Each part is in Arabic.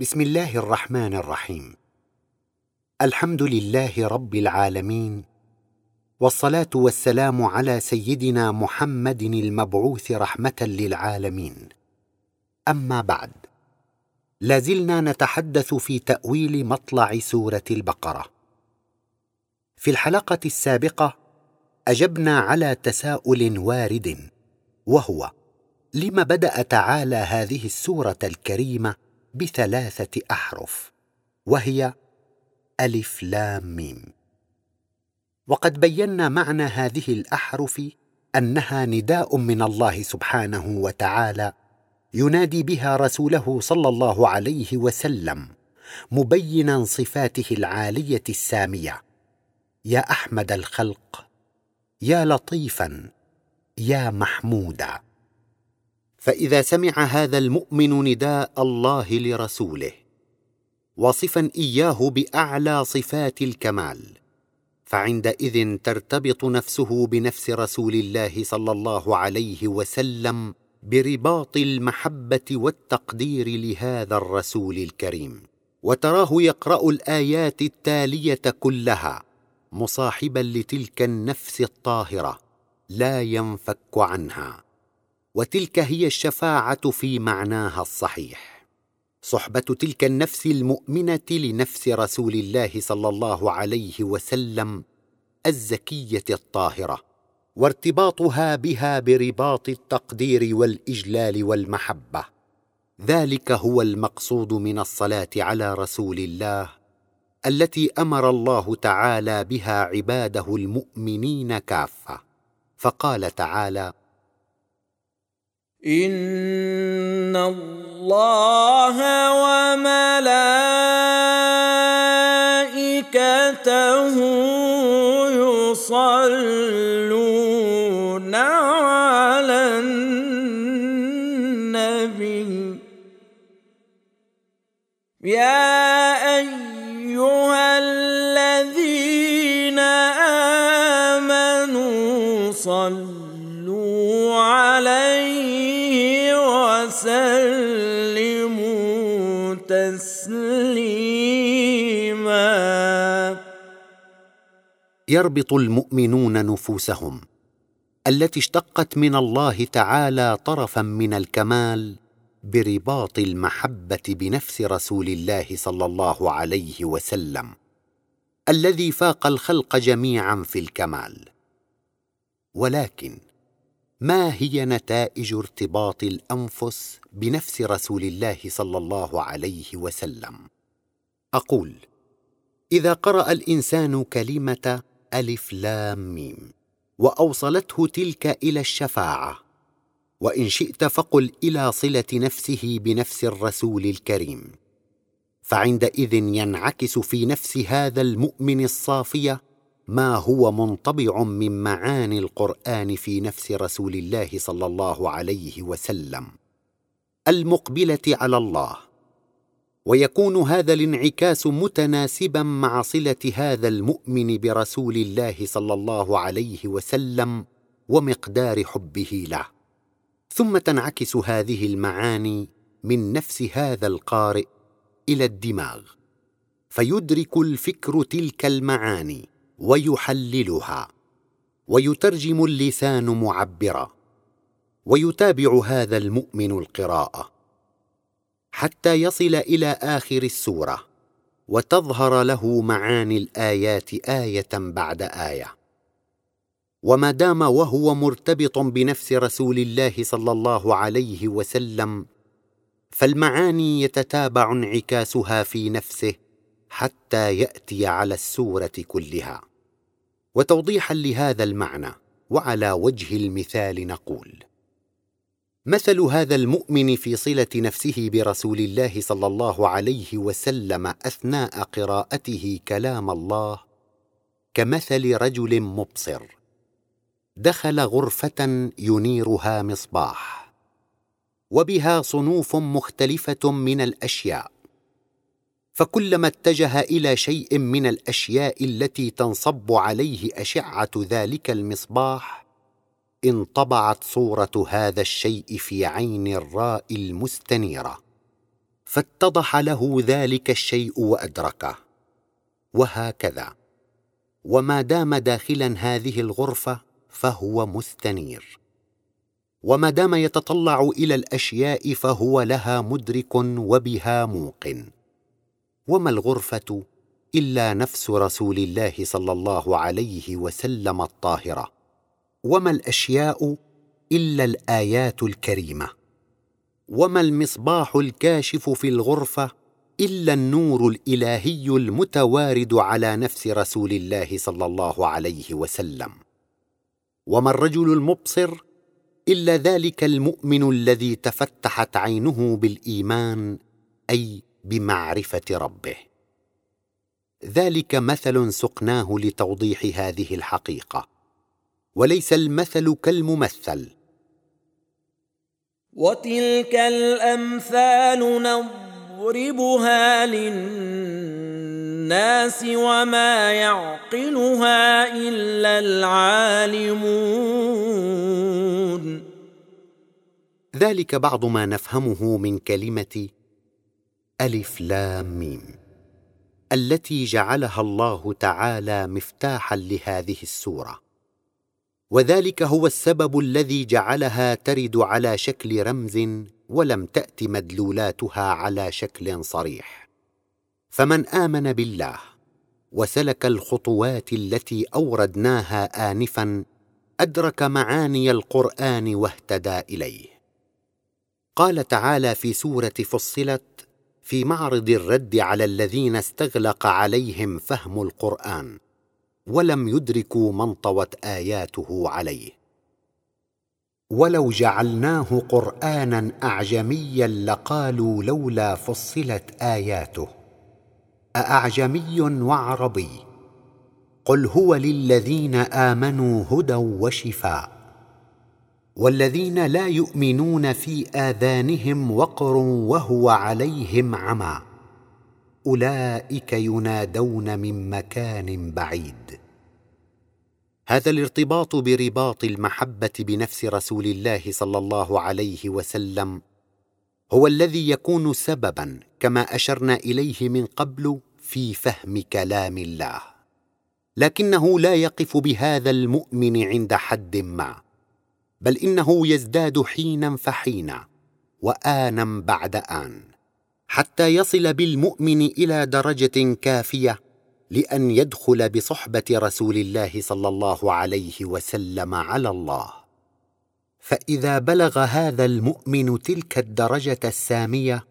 بسم الله الرحمن الرحيم. الحمد لله رب العالمين والصلاة والسلام على سيدنا محمد المبعوث رحمة للعالمين. أما بعد لازلنا نتحدث في تأويل مطلع سورة البقرة. في الحلقة السابقة أجبنا على تساؤل وارد وهو لم بدأ تعالى هذه السورة الكريمة بثلاثة أحرف وهي ألف لام ميم. وقد بينا معنى هذه الأحرف أنها نداء من الله سبحانه وتعالى ينادي بها رسوله صلى الله عليه وسلم مبينا صفاته العالية السامية. يا أحمد الخلق يا لطيفا يا محمودا. فإذا سمع هذا المؤمن نداء الله لرسوله واصفا إياه بأعلى صفات الكمال فعندئذ ترتبط نفسه بنفس رسول الله صلى الله عليه وسلم برباط المحبة والتقدير لهذا الرسول الكريم. وتراه يقرأ الآيات التالية كلها مصاحبا لتلك النفس الطاهرة لا ينفك عنها. وتلك هي الشفاعة في معناها الصحيح. صحبة تلك النفس المؤمنة لنفس رسول الله صلى الله عليه وسلم الزكية الطاهرة وارتباطها بها برباط التقدير والإجلال والمحبة. ذلك هو المقصود من الصلاة على رسول الله التي أمر الله تعالى بها عباده المؤمنين كافة. فقال تعالى ان الله وملائكته يصلون على النبي. يا ايها الذين امنوا صلوا يربط المؤمنون نفوسهم التي اشتقت من الله تعالى طرفا من الكمال برباط المحبة بنفس رسول الله صلى الله عليه وسلم الذي فاق الخلق جميعا في الكمال. ولكن ما هي نتائج ارتباط الأنفس بنفس رسول الله صلى الله عليه وسلم؟ أقول إذا قرأ الإنسان كلمة ألف لام ميم. وأوصلته تلك إلى الشفاعة. وإن شئت فقل إلى صلة نفسه بنفس الرسول الكريم. فعندئذ ينعكس في نفس هذا المؤمن الصافية ما هو منطبع من معاني القرآن في نفس رسول الله صلى الله عليه وسلم. المقبلة على الله. ويكون هذا الانعكاس متناسبا مع صلة هذا المؤمن برسول الله صلى الله عليه وسلم ومقدار حبه له. ثم تنعكس هذه المعاني من نفس هذا القارئ إلى الدماغ فيدرك الفكر تلك المعاني ويحللها ويترجم اللسان معبرا ويتابع هذا المؤمن القراءة. حتى يصل إلى آخر السورة وتظهر له معاني الآيات آية بعد آية. وما دام وهو مرتبط بنفس رسول الله صلى الله عليه وسلم فالمعاني يتتابع انعكاسها في نفسه حتى يأتي على السورة كلها. وتوضيحا لهذا المعنى وعلى وجه المثال نقول مثل هذا المؤمن في صلة نفسه برسول الله صلى الله عليه وسلم أثناء قراءته كلام الله كمثل رجل مبصر. دخل غرفة ينيرها مصباح. وبها صنوف مختلفة من الأشياء. فكلما اتجه إلى شيء من الأشياء التي تنصب عليه أشعة ذلك المصباح انطبعت صورة هذا الشيء في عين الراء المستنيره فاتضح له ذلك الشيء وأدركه. وهكذا. وما دام داخلا هذه الغرفة فهو مستنير. وما دام يتطلع إلى الأشياء فهو لها مدرك وبها موقن وما الغرفة؟ إلا نفس رسول الله صلى الله عليه وسلم الطاهرة. وما الأشياء إلا الآيات الكريمة؟ وما المصباح الكاشف في الغرفة إلا النور الإلهي المتوارد على نفس رسول الله صلى الله عليه وسلم. وما الرجل المبصر إلا ذلك المؤمن الذي تفتحت عينه بالإيمان أي بمعرفة ربه. ذلك مثل سقناه لتوضيح هذه الحقيقة. وليس المثل كالممثل. وتلك الأمثال نضربها للناس وما يعقلها إلا العالمون. ذلك بعض ما نفهمه من كلمة ألف لام ميم التي جعلها الله تعالى مفتاحا لهذه السورة. وذلك هو السبب الذي جعلها ترد على شكل رمز ولم تأت مدلولاتها على شكل صريح. فمن آمن بالله وسلك الخطوات التي أوردناها انفا أدرك معاني القرآن واهتدى إليه. قال تعالى في سورة فصلت في معرض الرد على الذين استغلق عليهم فهم القرآن ولم يدركوا من طوت آياته عليه. ولو جعلناه قرانا اعجميا لقالوا لولا فصلت آياته. أأعجمي وعربي؟ قل هو للذين آمنوا هدى وشفاء. والذين لا يؤمنون في آذانهم وقر وهو عليهم عمى. أولئك ينادون من مكان بعيد. هذا الارتباط برباط المحبة بنفس رسول الله صلى الله عليه وسلم هو الذي يكون سببا كما أشرنا إليه من قبل في فهم كلام الله. لكنه لا يقف بهذا المؤمن عند حد ما بل إنه يزداد حينا فحينا وأنا بعد آن حتى يصل بالمؤمن إلى درجة كافية لأن يدخل بصحبة رسول الله صلى الله عليه وسلم على الله. فإذا بلغ هذا المؤمن تلك الدرجة السامية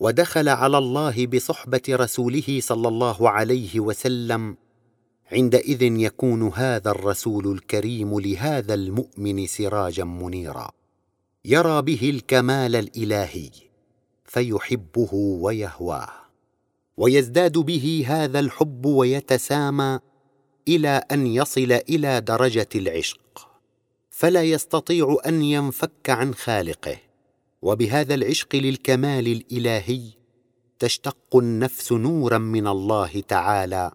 ودخل على الله بصحبة رسوله صلى الله عليه وسلم عندئذ يكون هذا الرسول الكريم لهذا المؤمن سراجا منيرا. يرى به الكمال الإلهي فيحبه ويهواه. ويزداد به هذا الحب ويتسامى إلى أن يصل إلى درجة العشق. فلا يستطيع أن ينفك عن خالقه وبهذا العشق للكمال الإلهي تشتق النفس نورا من الله تعالى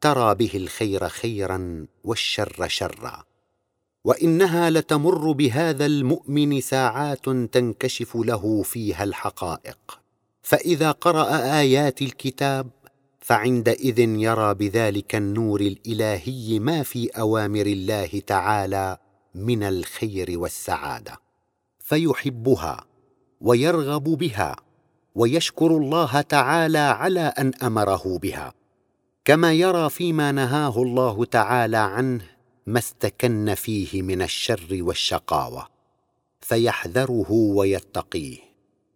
ترى به الخير خيرا والشر شرا. وإنها لتمر بهذا المؤمن ساعات تنكشف له فيها الحقائق. فإذا قرأ آيات الكتاب فعندئذ يرى بذلك النور الإلهي ما في أوامر الله تعالى من الخير والسعادة. فيحبها ويرغب بها ويشكر الله تعالى على أن أمره بها. كما يرى فيما نهاه الله تعالى عنه ما استكن فيه من الشر والشقاوة. فيحذره ويتقيه.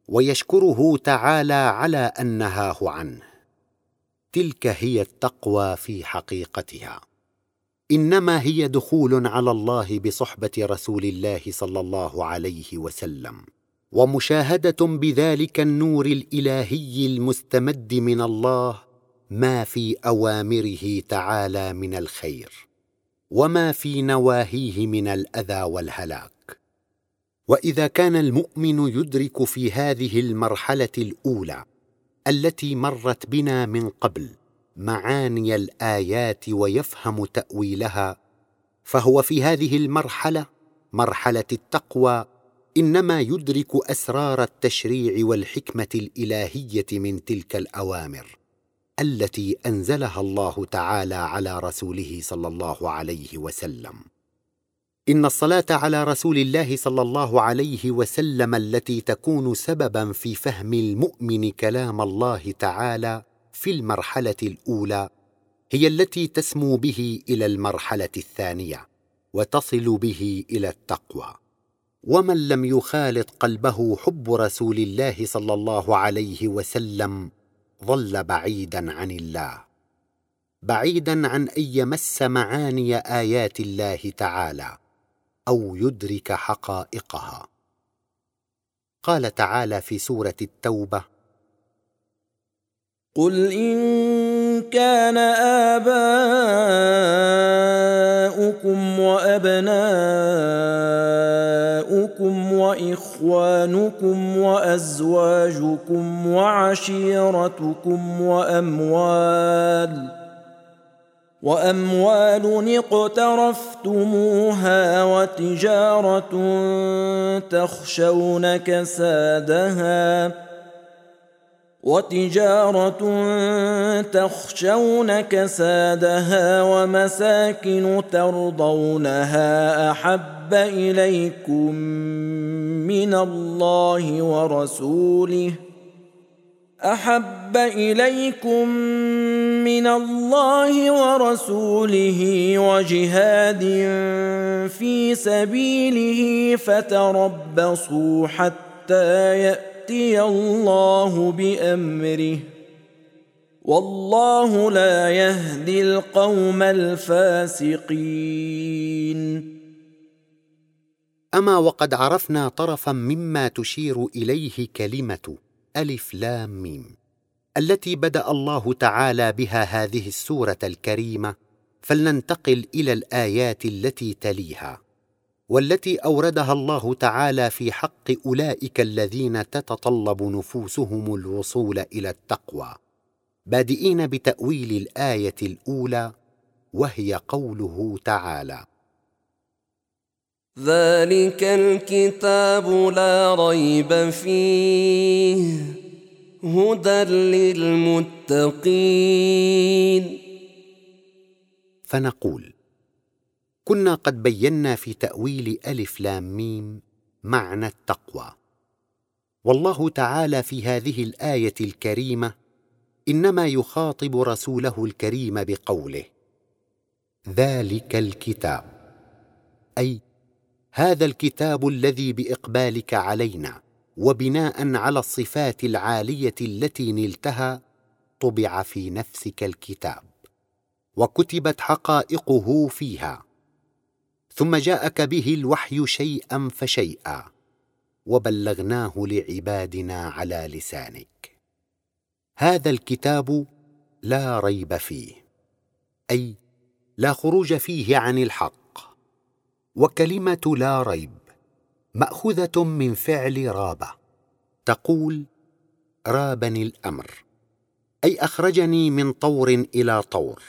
ويشكره تعالى على أن نهاه عنه. تلك هي التقوى في حقيقتها. إنما هي دخول على الله بصحبة رسول الله صلى الله عليه وسلم ومشاهدة بذلك النور الإلهي المستمد من الله ما في أوامره تعالى من الخير وما في نواهيه من الأذى والهلاك. وإذا كان المؤمن يدرك في هذه المرحلة الأولى التي مرت بنا من قبل معاني الآيات ويفهم تأويلها فهو في هذه المرحلة مرحلة التقوى إنما يدرك أسرار التشريع والحكمة الإلهية من تلك الأوامر التي أنزلها الله تعالى على رسوله صلى الله عليه وسلم. إن الصلاة على رسول الله صلى الله عليه وسلم التي تكون سببا في فهم المؤمن كلام الله تعالى في المرحلة الأولى هي التي تسمو به إلى المرحلة الثانية وتصل به إلى التقوى. ومن لم يخالط قلبه حب رسول الله صلى الله عليه وسلم ظل بعيدا عن الله. بعيدا عن أن يمس معاني آيات الله تعالى. أو يدرك حقائقها. قال تعالى في سورة التوبة قل ان كان اباؤكم وابناؤكم واخوانكم وازواجكم وعشيرتكم واموال وأموال اقترفتموها وتجارة تخشون كسادها وتجارة تخشون كسادها ومساكن ترضونها أحب إليكم من الله ورسوله أحب إليكم من الله ورسوله وجهاد في سبيله فتربصوا حتى يأتي الله بأمره. والله لا يهدي القوم الفاسقين. أما وقد عرفنا طرفا مما تشير إليه كلمة. ألف لام ميم التي بدأ الله تعالى بها هذه السورة الكريمة فلننتقل إلى الآيات التي تليها والتي أوردها الله تعالى في حق أولئك الذين تتطلب نفوسهم الوصول إلى التقوى بادئين بتأويل الآية الأولى وهي قوله تعالى ذلك الكتاب لا ريب فيه هدى للمتقين. فنقول كنا قد بينا في تأويل ألف لام ميم معنى التقوى. والله تعالى في هذه الآية الكريمة إنما يخاطب رسوله الكريم بقوله ذلك الكتاب أي هذا الكتاب الذي بإقبالك علينا وبناء على الصفات العالية التي نلتها طبع في نفسك الكتاب وكتبت حقائقه فيها ثم جاءك به الوحي شيئا فشيئا وبلغناه لعبادنا على لسانك. هذا الكتاب لا ريب فيه أي لا خروج فيه عن الحق. وكلمة لا ريب مأخوذة من فعل راب تقول رابني الأمر أي أخرجني من طور إلى طور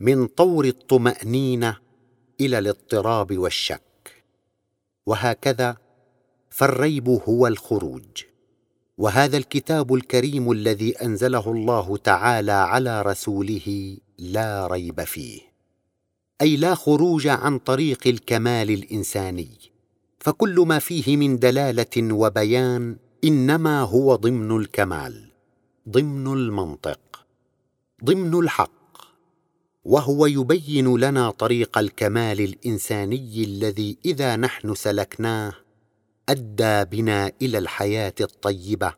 من طور الطمأنينة إلى الاضطراب والشك. وهكذا فالريب هو الخروج. وهذا الكتاب الكريم الذي أنزله الله تعالى على رسوله لا ريب فيه. أي لا خروج عن طريق الكمال الإنساني. فكل ما فيه من دلالة وبيان إنما هو ضمن الكمال ضمن المنطق ضمن الحق وهو يبين لنا طريق الكمال الإنساني الذي إذا نحن سلكناه أدى بنا إلى الحياة الطيبة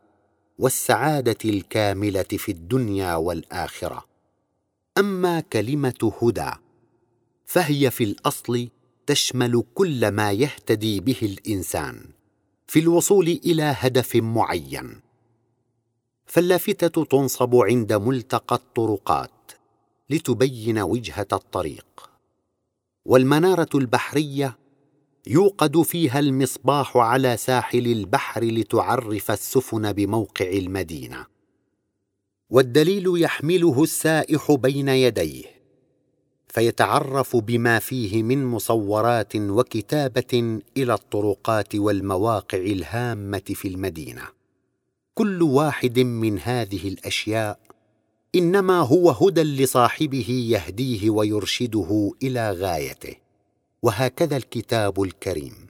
والسعادة الكاملة في الدنيا والآخرة. أما كلمة هدى فهي في الأصل تشمل كل ما يهتدي به الإنسان في الوصول إلى هدف معين. فاللافتة تنصب عند ملتقى الطرقات لتبين وجهة الطريق. والمنارة البحرية يوقد فيها المصباح على ساحل البحر لتعرف السفن بموقع المدينة. والدليل يحمله السائح بين يديه. فيتعرف بما فيه من مصورات وكتابة إلى الطرقات والمواقع الهامة في المدينة. كل واحد من هذه الأشياء إنما هو هدى لصاحبه يهديه ويرشده إلى غايته. وهكذا الكتاب الكريم.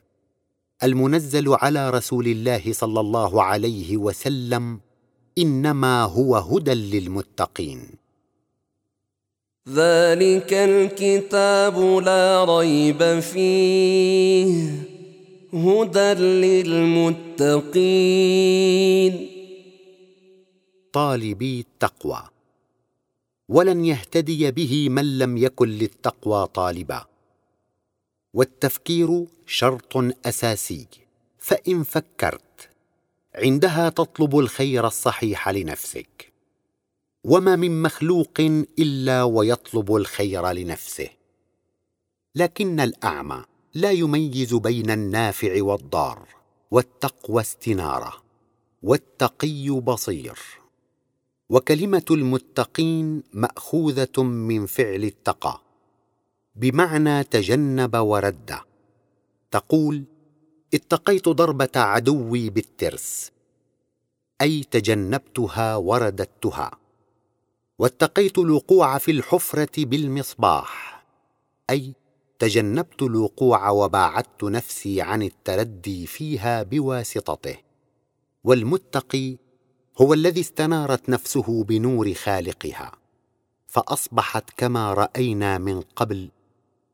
المنزل على رسول الله صلى الله عليه وسلم إنما هو هدى للمتقين. ذلك الكتاب لا ريب فيه هدى للمتقين. طالبي التقوى. ولن يهتدي به من لم يكن للتقوى طالبا. والتفكير شرط أساسي فإن فكرت عندها تطلب الخير الصحيح لنفسك. وما من مخلوق إلا ويطلب الخير لنفسه. لكن الأعمى لا يميز بين النافع والضار والتقوى استنارة والتقي بصير. وكلمة المتقين مأخوذة من فعل التقى بمعنى تجنب ورد. تقول اتقيت ضربة عدوي بالترس أي تجنبتها ورددتها واتقيت الوقوع في الحفرة بالمصباح. أي تجنبت الوقوع وباعدت نفسي عن التردي فيها بواسطته. والمتقي هو الذي استنارت نفسه بنور خالقها. فأصبحت كما رأينا من قبل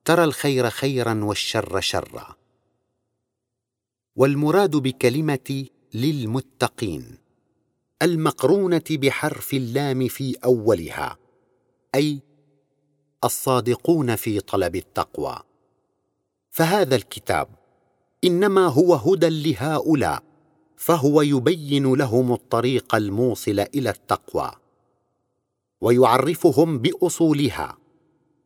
ترى الخير خيرا والشر شرا. والمراد بكلمه للمتقين. المقرونة بحرف اللام في أولها أي الصادقون في طلب التقوى. فهذا الكتاب إنما هو هدى لهؤلاء فهو يبين لهم الطريق الموصل إلى التقوى ويعرفهم بأصولها.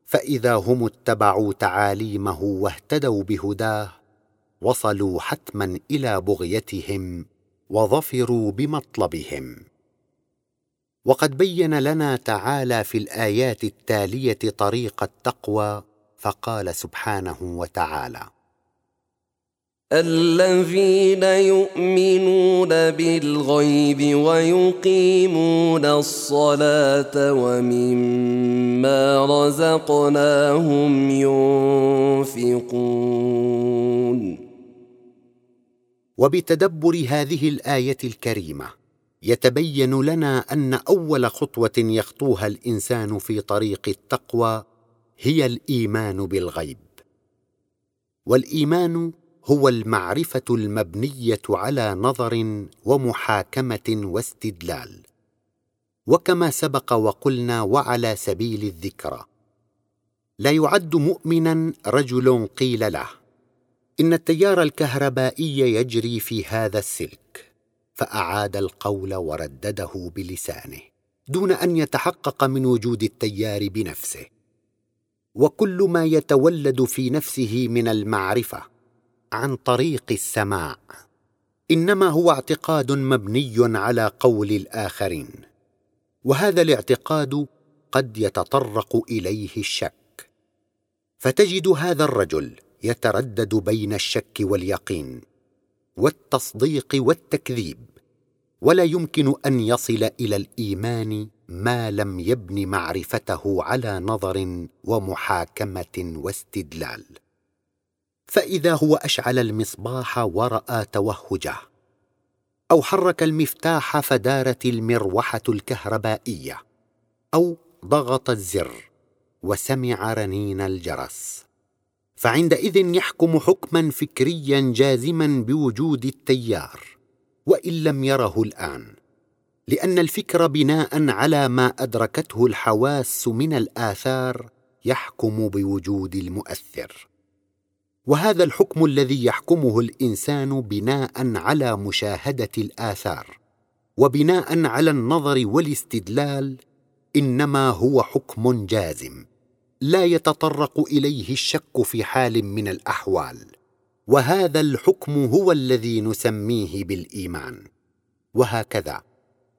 فإذا هم اتبعوا تعاليمه واهتدوا بهداه وصلوا حتما إلى بغيتهم. وظفروا بمطلبهم. وقد بين لنا تعالى في الآيات التالية طريق التقوى فقال سبحانه وتعالى الذين يؤمنون بالغيب ويقيمون الصلاة ومما رزقناهم ينفقون. وبتدبر هذه الآية الكريمة. يتبين لنا أن أول خطوة يخطوها الإنسان في طريق التقوى هي الإيمان بالغيب. والإيمان هو المعرفة المبنية على نظر ومحاكمة واستدلال. وكما سبق وقلنا وعلى سبيل الذكرى. لا يعد مؤمنا رجل قيل له إن التيار الكهربائي يجري في هذا السلك فأعاد القول وردده بلسانه دون أن يتحقق من وجود التيار بنفسه. وكل ما يتولد في نفسه من المعرفة عن طريق السماع إنما هو اعتقاد مبني على قول الآخرين وهذا الاعتقاد قد يتطرق إليه الشك. فتجد هذا الرجل يتردد بين الشك واليقين والتصديق والتكذيب ولا يمكن أن يصل إلى الإيمان ما لم يبن معرفته على نظر ومحاكمة واستدلال. فإذا هو أشعل المصباح ورأى توهجه أو حرك المفتاح فدارت المروحة الكهربائية أو ضغط الزر وسمع رنين الجرس. فعندئذ يحكم حكما فكريا جازما بوجود التيار وإن لم يره الآن لأن الفكر بناء على ما أدركته الحواس من الآثار يحكم بوجود المؤثر. وهذا الحكم الذي يحكمه الإنسان بناء على مشاهدة الآثار وبناء على النظر والاستدلال إنما هو حكم جازم. لا يتطرق إليه الشك في حال من الأحوال وهذا الحكم هو الذي نسميه بالإيمان. وهكذا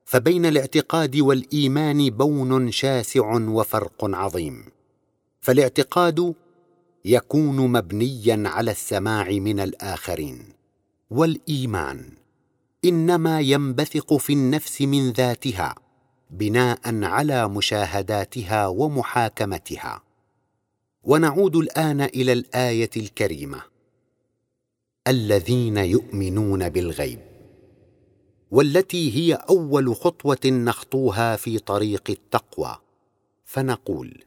فبين الاعتقاد والإيمان بون شاسع وفرق عظيم. فالاعتقاد يكون مبنيا على السماع من الآخرين والإيمان إنما ينبثق في النفس من ذاتها بناء على مشاهداتها ومحاكمتها. ونعود الآن إلى الآية الكريمة. الذين يؤمنون بالغيب والتي هي أول خطوة نخطوها في طريق التقوى. فنقول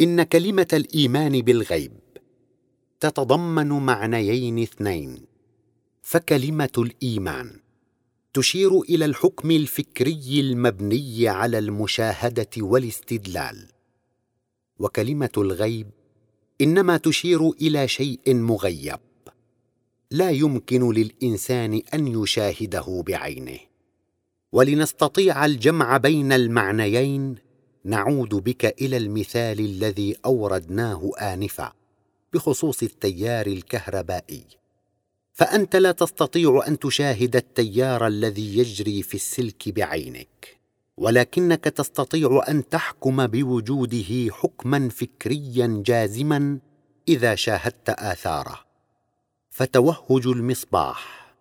إن كلمة الإيمان بالغيب تتضمن معنيين اثنين. فكلمة الإيمان تشير إلى الحكم الفكري المبني على المشاهدة والاستدلال. وكلمة الغيب إنما تشير إلى شيء مغيب. لا يمكن للإنسان أن يشاهده بعينه. ولنستطيع الجمع بين المعنيين نعود بك إلى المثال الذي أوردناه آنفا بخصوص التيار الكهربائي. فأنت لا تستطيع أن تشاهد التيار الذي يجري في السلك بعينك. ولكنك تستطيع أن تحكم بوجوده حكما فكريا جازما إذا شاهدت آثاره. فتوهج المصباح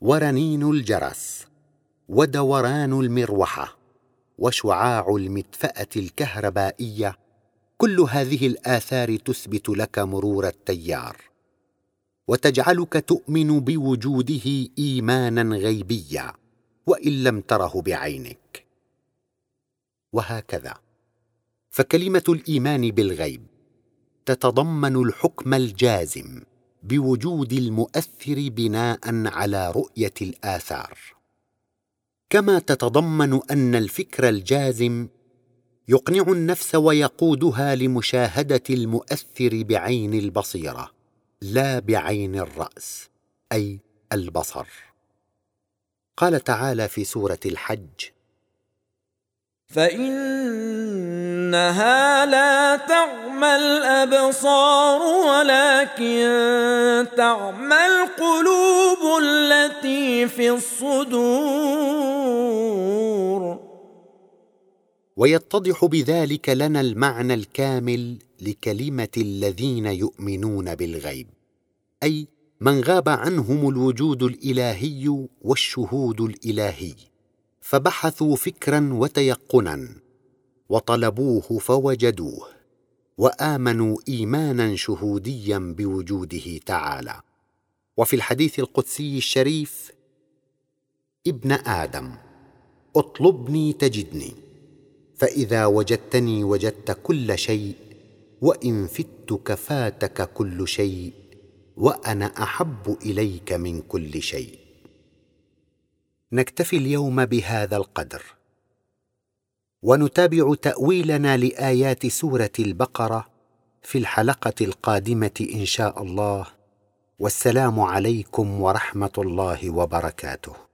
ورنين الجرس ودوران المروحة وشعاع المدفأة الكهربائية كل هذه الآثار تثبت لك مرور التيار وتجعلك تؤمن بوجوده إيمانا غيبيا وإن لم تره بعينك. وهكذا. فكلمة الإيمان بالغيب تتضمن الحكم الجازم بوجود المؤثر بناء على رؤية الآثار. كما تتضمن أن الفكر الجازم يقنع النفس ويقودها لمشاهدة المؤثر بعين البصيرة لا بعين الرأس أي البصر. قال تعالى في سورة الحج فإنها لا تعمى الأبصار ولكن تعمى القلوب التي في الصدور. ويتضح بذلك لنا المعنى الكامل لكلمة الذين يؤمنون بالغيب أي من غاب عنهم الوجود الإلهي والشهود الإلهي. فبحثوا فكرا وتيقنا وطلبوه فوجدوه وآمنوا ايمانا شهوديا بوجوده تعالى. وفي الحديث القدسي الشريف ابن آدم اطلبني تجدني فإذا وجدتني وجدت كل شيء وإن فتك فاتك كل شيء وأنا أحب إليك من كل شيء. نكتفي اليوم بهذا القدر. ونتابع تأويلنا لآيات سورة البقرة في الحلقة القادمة إن شاء الله. والسلام عليكم ورحمة الله وبركاته.